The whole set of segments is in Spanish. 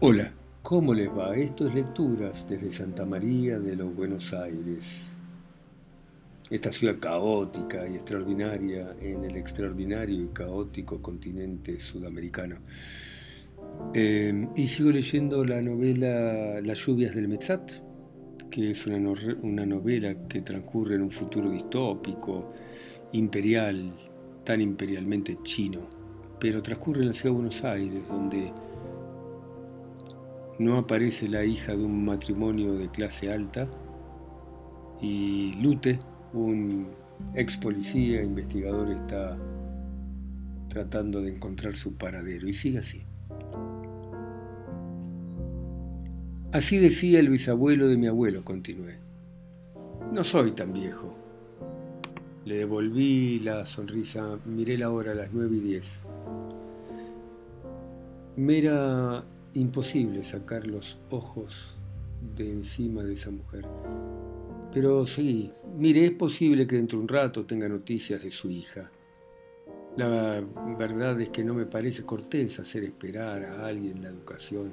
Hola, ¿cómo les va? Esto es Lecturas desde Santa María de los Buenos Aires. Esta ciudad caótica y extraordinaria en el extraordinario y caótico continente sudamericano. Eh, y sigo leyendo la novela Las lluvias del Metzat, que es una, una novela que transcurre en un futuro distópico, imperial, tan imperialmente chino, pero transcurre en la ciudad de Buenos Aires, donde no aparece la hija de un matrimonio de clase alta y Lute, un ex policía, investigador, está tratando de encontrar su paradero y sigue así. Así decía el bisabuelo de mi abuelo, continué. No soy tan viejo. Le devolví la sonrisa, miré la hora las nueve y diez. Me era imposible sacar los ojos de encima de esa mujer. Pero sí, mire, es posible que dentro de un rato tenga noticias de su hija. La verdad es que no me parece cortés hacer esperar a alguien la educación.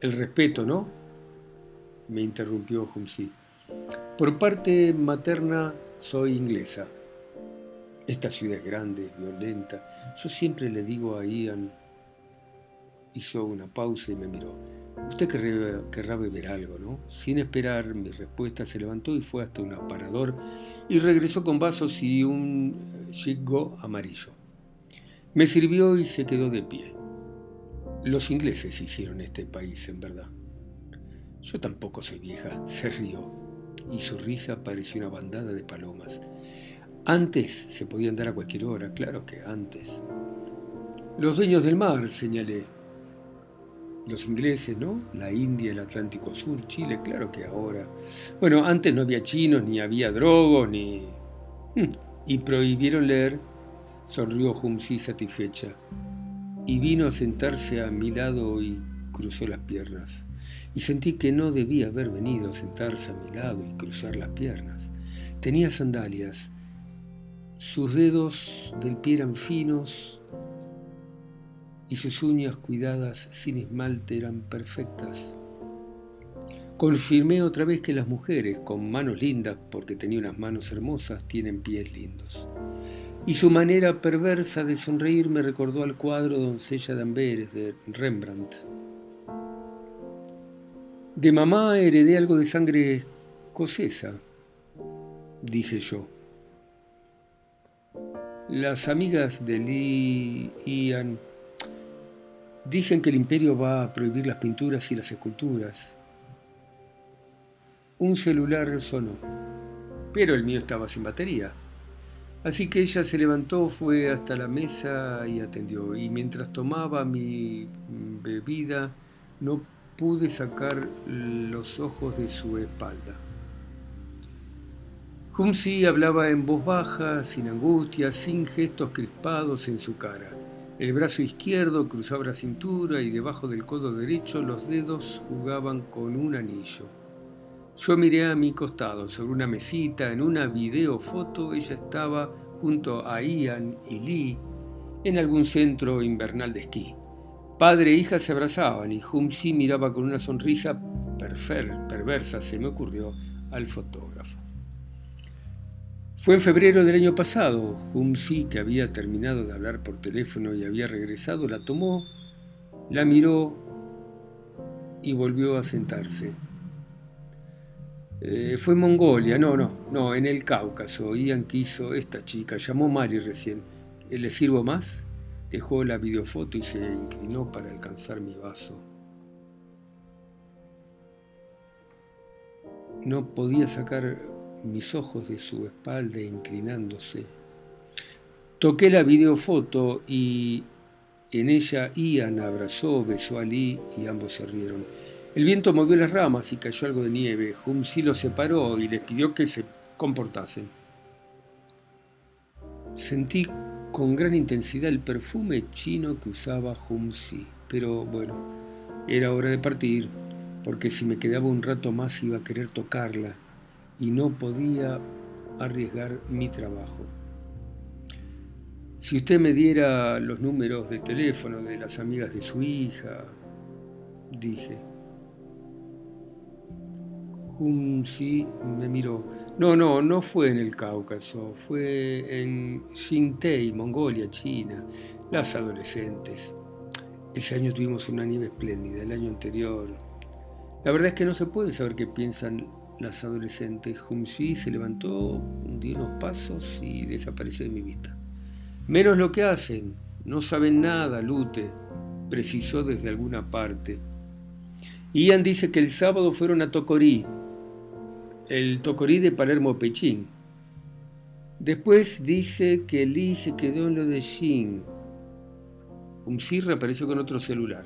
El respeto, ¿no? Me interrumpió Humsi. Por parte materna soy inglesa. Esta ciudad es grande, violenta. Yo siempre le digo a Ian hizo una pausa y me miró. Usted querrá, beber algo, ¿no? Sin esperar mi respuesta, se levantó y fue hasta un aparador y regresó con vasos y un chico amarillo. Me sirvió y se quedó de pie. Los ingleses hicieron este país, en verdad. Yo tampoco soy vieja, se rió, y su risa pareció una bandada de palomas. Antes se podía andar a cualquier hora, claro que antes. Los dueños del mar, señalé, los ingleses, ¿no? La India, el Atlántico Sur, Chile, claro que ahora. Bueno, antes no había chinos, ni había drogos, ni... Hmm, y prohibieron leer, sonrió Humsi satisfecha. Y vino a sentarse a mi lado y cruzó las piernas. Y sentí que no debía haber venido a sentarse a mi lado y cruzar las piernas. Tenía sandalias. Sus dedos del pie eran finos, y sus uñas cuidadas sin esmalte eran perfectas. Confirmé otra vez que las mujeres con manos lindas, porque tenía unas manos hermosas, tienen pies lindos. Y su manera perversa de sonreír me recordó al cuadro Doncella de Amberes de Rembrandt. De mamá heredé algo de sangre escocesa, dije yo. Las amigas de Lee Ian Dicen que el imperio va a prohibir las pinturas y las esculturas. Un celular sonó, pero el mío estaba sin batería. Así que ella se levantó, fue hasta la mesa y atendió. Y mientras tomaba mi bebida, no pude sacar los ojos de su espalda. Humsi hablaba en voz baja, sin angustia, sin gestos crispados en su cara. El brazo izquierdo cruzaba la cintura y debajo del codo derecho los dedos jugaban con un anillo. Yo miré a mi costado, sobre una mesita, en una videofoto, ella estaba junto a Ian y Lee en algún centro invernal de esquí. Padre e hija se abrazaban y Humsi miraba con una sonrisa perversa, se me ocurrió, al fotógrafo. Fue en febrero del año pasado. Humsi, que había terminado de hablar por teléfono y había regresado, la tomó, la miró y volvió a sentarse. Eh, fue en Mongolia, no, no, no, en el Cáucaso. Ian quiso, esta chica, llamó Mari recién. Eh, ¿Le sirvo más? Dejó la videofoto y se inclinó para alcanzar mi vaso. No podía sacar mis ojos de su espalda inclinándose. Toqué la videofoto y en ella Ian abrazó, besó a Lee y ambos se rieron. El viento movió las ramas y cayó algo de nieve. Humsi los separó y les pidió que se comportasen. Sentí con gran intensidad el perfume chino que usaba Humsi, pero bueno, era hora de partir, porque si me quedaba un rato más iba a querer tocarla y no podía arriesgar mi trabajo. Si usted me diera los números de teléfono de las amigas de su hija, dije. Humsi me miró. No, no, no fue en el Cáucaso, fue en Xingtei, Mongolia, China, las adolescentes. Ese año tuvimos una nieve espléndida, el año anterior. La verdad es que no se puede saber qué piensan las adolescentes. Humsi se levantó, dio unos pasos y desapareció de mi vista. Menos lo que hacen, no saben nada, Lute, precisó desde alguna parte. Ian dice que el sábado fueron a Tocorí, el Tocorí de Palermo Pechín. Después dice que Lee se quedó en lo de Jin. Umsir reapareció con otro celular.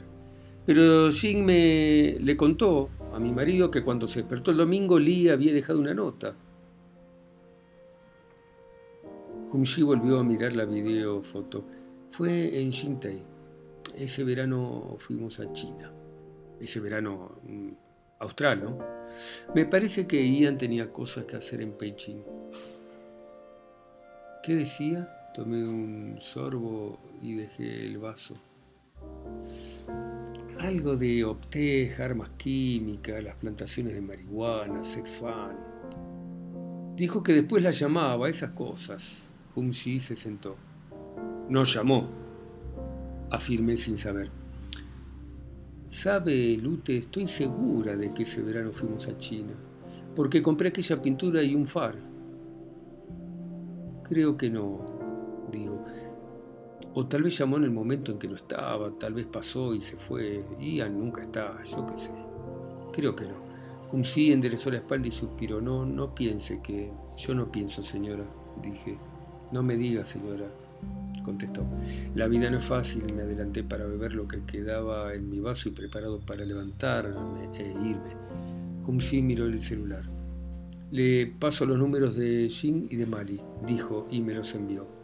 Pero Jin me le contó a mi marido que cuando se despertó el domingo Lee había dejado una nota. Humshi volvió a mirar la videofoto. Fue en Xintai. Ese verano fuimos a China. Ese verano mm, austral, ¿no? Me parece que Ian tenía cosas que hacer en Beijing. ¿Qué decía? Tomé un sorbo y dejé el vaso. Algo de optej, armas químicas, las plantaciones de marihuana, sex fan. Dijo que después la llamaba, esas cosas. Hum Shi se sentó. No llamó, afirmé sin saber. Sabe, Lute, estoy segura de que ese verano fuimos a China, porque compré aquella pintura y un far. Creo que no, digo. O tal vez llamó en el momento en que no estaba, tal vez pasó y se fue. Ian nunca está, yo qué sé. Creo que no. sí enderezó la espalda y suspiró. No, no piense que... Yo no pienso, señora, dije. No me diga, señora contestó. La vida no es fácil, me adelanté para beber lo que quedaba en mi vaso y preparado para levantarme e irme. Humsi miró el celular. Le paso los números de Jin y de Mali, dijo y me los envió.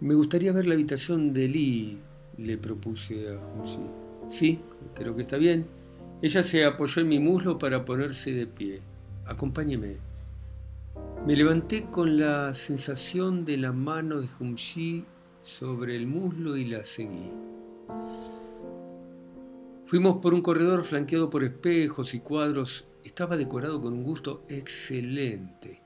Me gustaría ver la habitación de Lee, le propuse a Humsi. Sí, creo que está bien. Ella se apoyó en mi muslo para ponerse de pie. Acompáñeme. Me levanté con la sensación de la mano de Humshi sobre el muslo y la seguí. Fuimos por un corredor flanqueado por espejos y cuadros. Estaba decorado con un gusto excelente.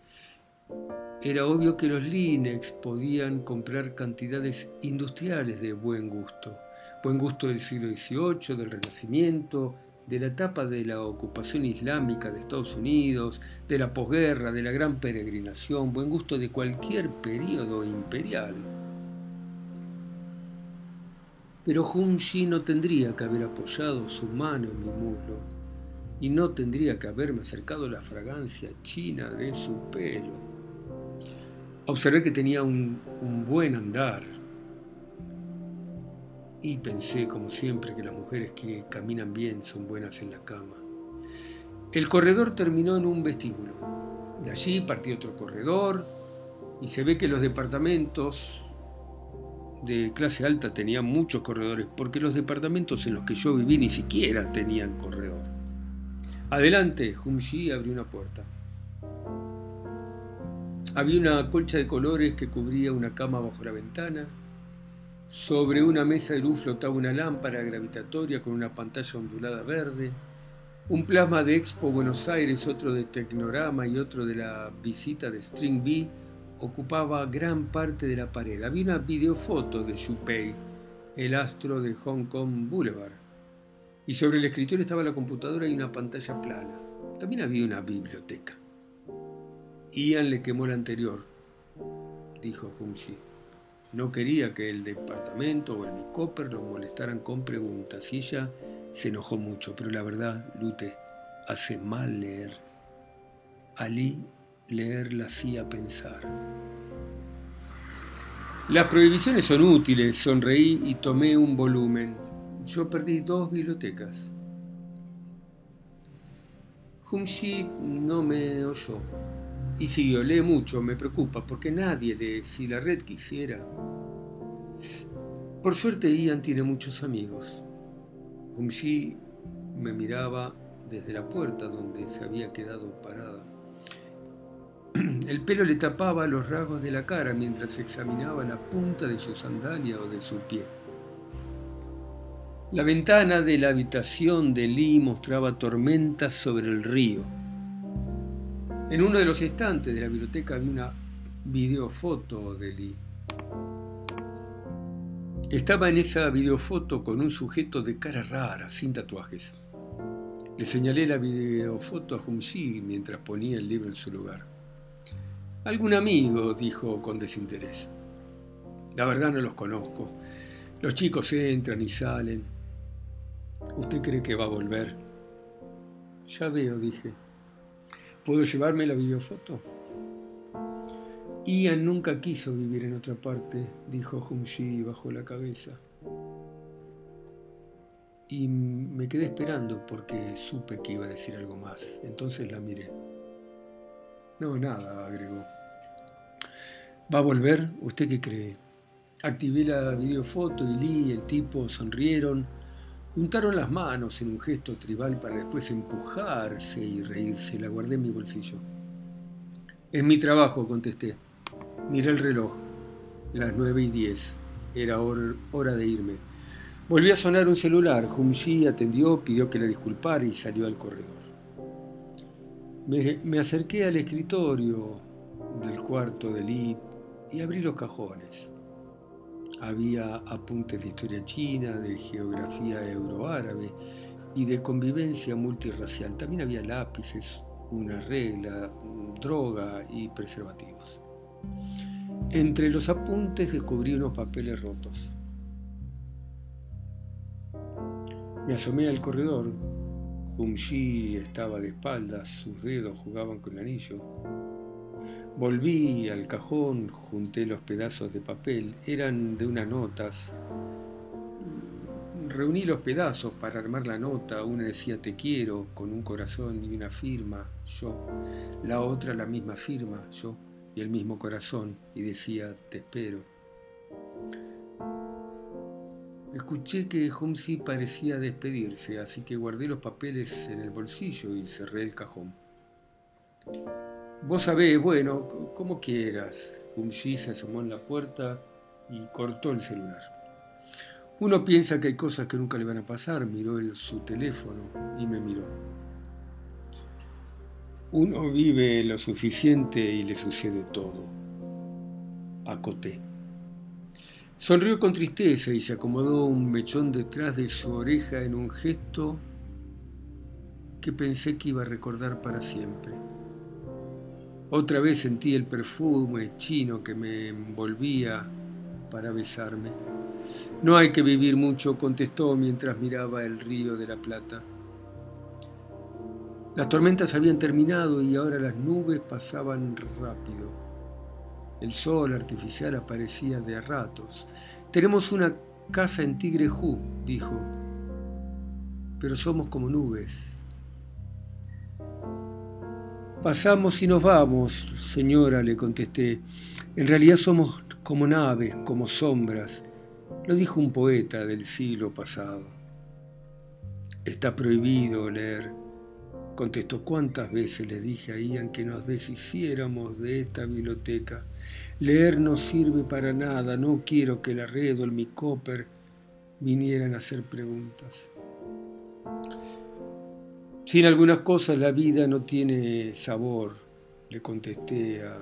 Era obvio que los Linex podían comprar cantidades industriales de buen gusto. Buen gusto del siglo XVIII, del Renacimiento, de la etapa de la ocupación islámica de Estados Unidos, de la posguerra, de la gran peregrinación, buen gusto de cualquier periodo imperial. Pero Shi no tendría que haber apoyado su mano en mi muslo y no tendría que haberme acercado la fragancia china de su pelo. Observé que tenía un, buen andar, y pensé, como siempre, que las mujeres que caminan bien son buenas en la cama. El corredor terminó en un vestíbulo. De allí partió otro corredor y se ve que los departamentos de clase alta tenían muchos corredores, porque los departamentos en los que yo viví ni siquiera tenían corredor. Adelante, Humshi abrió una puerta. Había una colcha de colores que cubría una cama bajo la ventana sobre una mesa de luz flotaba una lámpara gravitatoria con una pantalla ondulada verde, un plasma de Expo Buenos Aires, otro de Tecnorama y otro de la visita de String B ocupaba gran parte de la pared. Había una videofoto de Pei, el astro de Hong Kong Boulevard. Y sobre el escritorio estaba la computadora y una pantalla plana. También había una biblioteca. Ian le quemó la anterior, dijo Shi. No quería que el departamento o el Micoper lo molestaran con preguntas y ella se enojó mucho, pero la verdad, Lute, hace mal leer. Ali leer la hacía pensar. Las prohibiciones son útiles, sonreí y tomé un volumen. Yo perdí dos bibliotecas. Humshi no me oyó. Y siguió, lee mucho, me preocupa, porque nadie lee. Si la red quisiera. Por suerte, Ian tiene muchos amigos. Humshi me miraba desde la puerta donde se había quedado parada. El pelo le tapaba los rasgos de la cara mientras examinaba la punta de su sandalia o de su pie. La ventana de la habitación de Lee mostraba tormentas sobre el río. En uno de los estantes de la biblioteca había una videofoto de Lee. Estaba en esa videofoto con un sujeto de cara rara, sin tatuajes. Le señalé la videofoto a Humshi mientras ponía el libro en su lugar. Algún amigo, dijo con desinterés. La verdad no los conozco. Los chicos entran y salen. ¿Usted cree que va a volver? Ya veo, dije. ¿Puedo llevarme la videofoto? Ian nunca quiso vivir en otra parte, dijo Humshi bajo la cabeza. Y me quedé esperando porque supe que iba a decir algo más. Entonces la miré. No, nada, agregó. ¿Va a volver? ¿Usted qué cree? Activé la videofoto y Lee y el tipo sonrieron, juntaron las manos en un gesto tribal para después empujarse y reírse. La guardé en mi bolsillo. Es mi trabajo, contesté. Miré el reloj. Las nueve y diez. Era hora de irme. Volvió a sonar un celular. Humshi atendió, pidió que la disculpara y salió al corredor. Me, acerqué al escritorio del cuarto de Lee y abrí los cajones. Había apuntes de historia china, de geografía euroárabe y de convivencia multirracial. También había lápices, una regla, droga y preservativos. Entre los apuntes descubrí unos papeles rotos. Me asomé al corredor. Humshi estaba de espaldas, sus dedos jugaban con el anillo. Volví al cajón, junté los pedazos de papel, eran de unas notas. Reuní los pedazos para armar la nota, una decía te quiero, con un corazón y una firma, yo. La otra la misma firma, yo, y el mismo corazón, y decía te espero. Escuché que Humsi parecía despedirse, así que guardé los papeles en el bolsillo y cerré el cajón. Vos sabés, bueno, como quieras. Humsi se asomó en la puerta y cortó el celular. Uno piensa que hay cosas que nunca le van a pasar, miró el, su teléfono y me miró. Uno vive lo suficiente y le sucede todo. Acoté. Sonrió con tristeza y se acomodó un mechón detrás de su oreja en un gesto que pensé que iba a recordar para siempre. Otra vez sentí el perfume chino que me envolvía para besarme. No hay que vivir mucho, contestó mientras miraba el río de la Plata. Las tormentas habían terminado y ahora las nubes pasaban rápido. El sol artificial aparecía de ratos. Tenemos una casa en Tigrejú, dijo, pero somos como nubes. Pasamos y nos vamos, señora, le contesté. En realidad somos como naves, como sombras. Lo dijo un poeta del siglo pasado. Está prohibido leer Contestó, ¿cuántas veces le dije a Ian que nos deshiciéramos de esta biblioteca? Leer no sirve para nada, no quiero que el arredo, el Micoper vinieran a hacer preguntas. Sin algunas cosas la vida no tiene sabor, le contesté a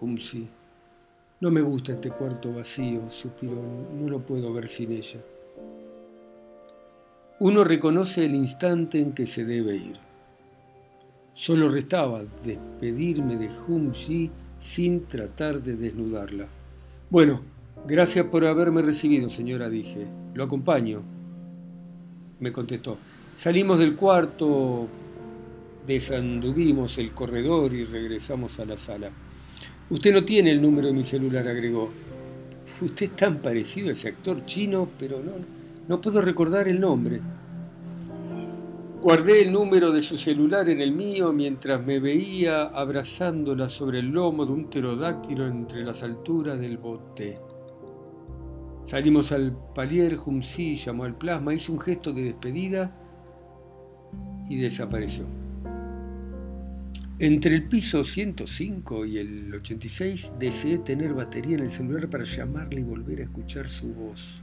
Humsi. No me gusta este cuarto vacío, suspiró, no lo puedo ver sin ella. Uno reconoce el instante en que se debe ir. Solo restaba despedirme de Humshi sin tratar de desnudarla. Bueno, gracias por haberme recibido, señora, dije. Lo acompaño. Me contestó. Salimos del cuarto, desanduvimos el corredor y regresamos a la sala. Usted no tiene el número de mi celular, agregó. Usted es tan parecido a ese actor chino, pero no, no puedo recordar el nombre. Guardé el número de su celular en el mío mientras me veía abrazándola sobre el lomo de un pterodáctilo entre las alturas del bote. Salimos al palier, Humsi llamó al plasma, hizo un gesto de despedida y desapareció. Entre el piso 105 y el 86 deseé tener batería en el celular para llamarle y volver a escuchar su voz.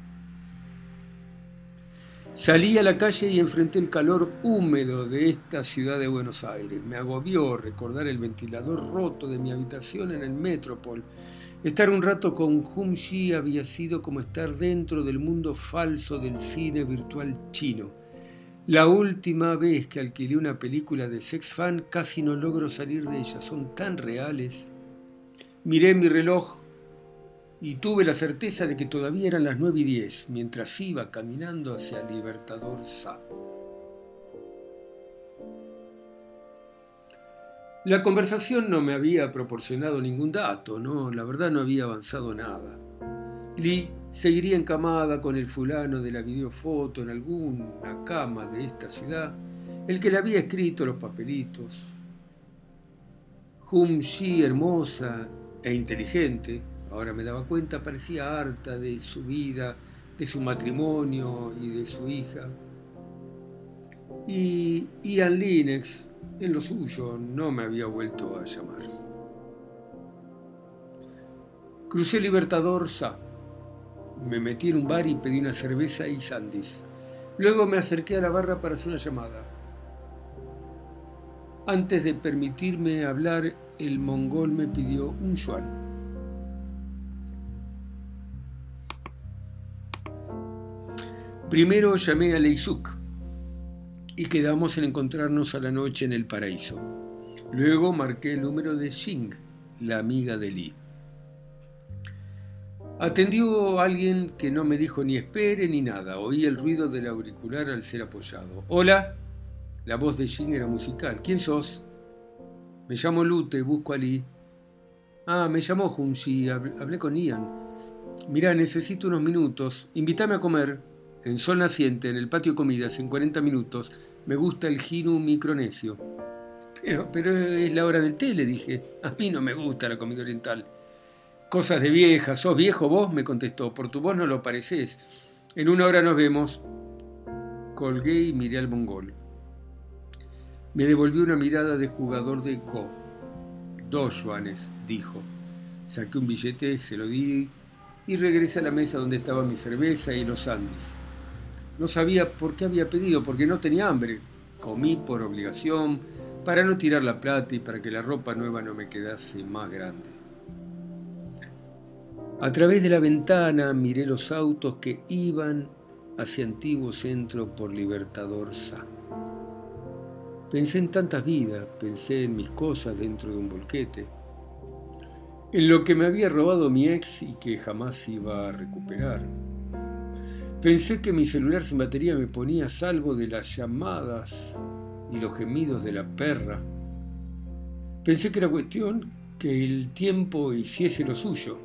Salí a la calle y enfrenté el calor húmedo de esta ciudad de Buenos Aires. Me agobió recordar el ventilador roto de mi habitación en el Metropol. Estar un rato con Hum Shi había sido como estar dentro del mundo falso del cine virtual chino. La última vez que alquilé una película de sex fan casi no logro salir de ella, son tan reales. Miré mi reloj y tuve la certeza de que todavía eran las 9 y 10 mientras iba caminando hacia Libertador Sa. La conversación no me había proporcionado ningún dato, no, la verdad no había avanzado nada. Lee seguiría encamada con el fulano de la videofoto en alguna cama de esta ciudad, el que le había escrito los papelitos. Hum Shi, hermosa e inteligente, Ahora me daba cuenta, parecía harta de su vida, de su matrimonio y de su hija. Y Ian Linux, en lo suyo, no me había vuelto a llamar. Crucé Libertador Sa. Me metí en un bar y pedí una cerveza y sandis. Luego me acerqué a la barra para hacer una llamada. Antes de permitirme hablar, el mongol me pidió un yuan. Primero llamé a Leisuk y quedamos en encontrarnos a la noche en el paraíso. Luego marqué el número de Xing, la amiga de Lee. Atendió alguien que no me dijo ni espere ni nada. Oí el ruido del auricular al ser apoyado. Hola. La voz de Xing era musical. ¿Quién sos? Me llamo Lute, busco a Lee. Ah, me llamó Junji, hablé con Ian. Mira, necesito unos minutos. Invítame a comer en sol naciente, en el patio comidas, en 40 minutos, me gusta el ginu micronesio. Pero, pero es la hora del té, le dije. A mí no me gusta la comida oriental. Cosas de vieja, ¿sos viejo vos? me contestó. Por tu voz no lo pareces. En una hora nos vemos. Colgué y miré al mongol. Me devolvió una mirada de jugador de co. Dos yuanes, dijo. Saqué un billete, se lo di y regresé a la mesa donde estaba mi cerveza y los Andes. No sabía por qué había pedido, porque no tenía hambre. Comí por obligación, para no tirar la plata y para que la ropa nueva no me quedase más grande. A través de la ventana miré los autos que iban hacia Antiguo Centro por Libertador Sa. Pensé en tantas vidas, pensé en mis cosas dentro de un bolquete, en lo que me había robado mi ex y que jamás iba a recuperar. Pensé que mi celular sin batería me ponía a salvo de las llamadas y los gemidos de la perra. Pensé que era cuestión que el tiempo hiciese lo suyo.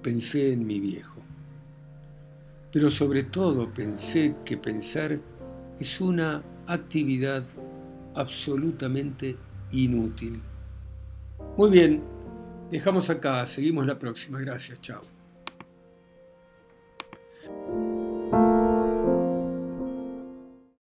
Pensé en mi viejo. Pero sobre todo pensé que pensar es una actividad absolutamente inútil. Muy bien, dejamos acá, seguimos la próxima. Gracias, chao.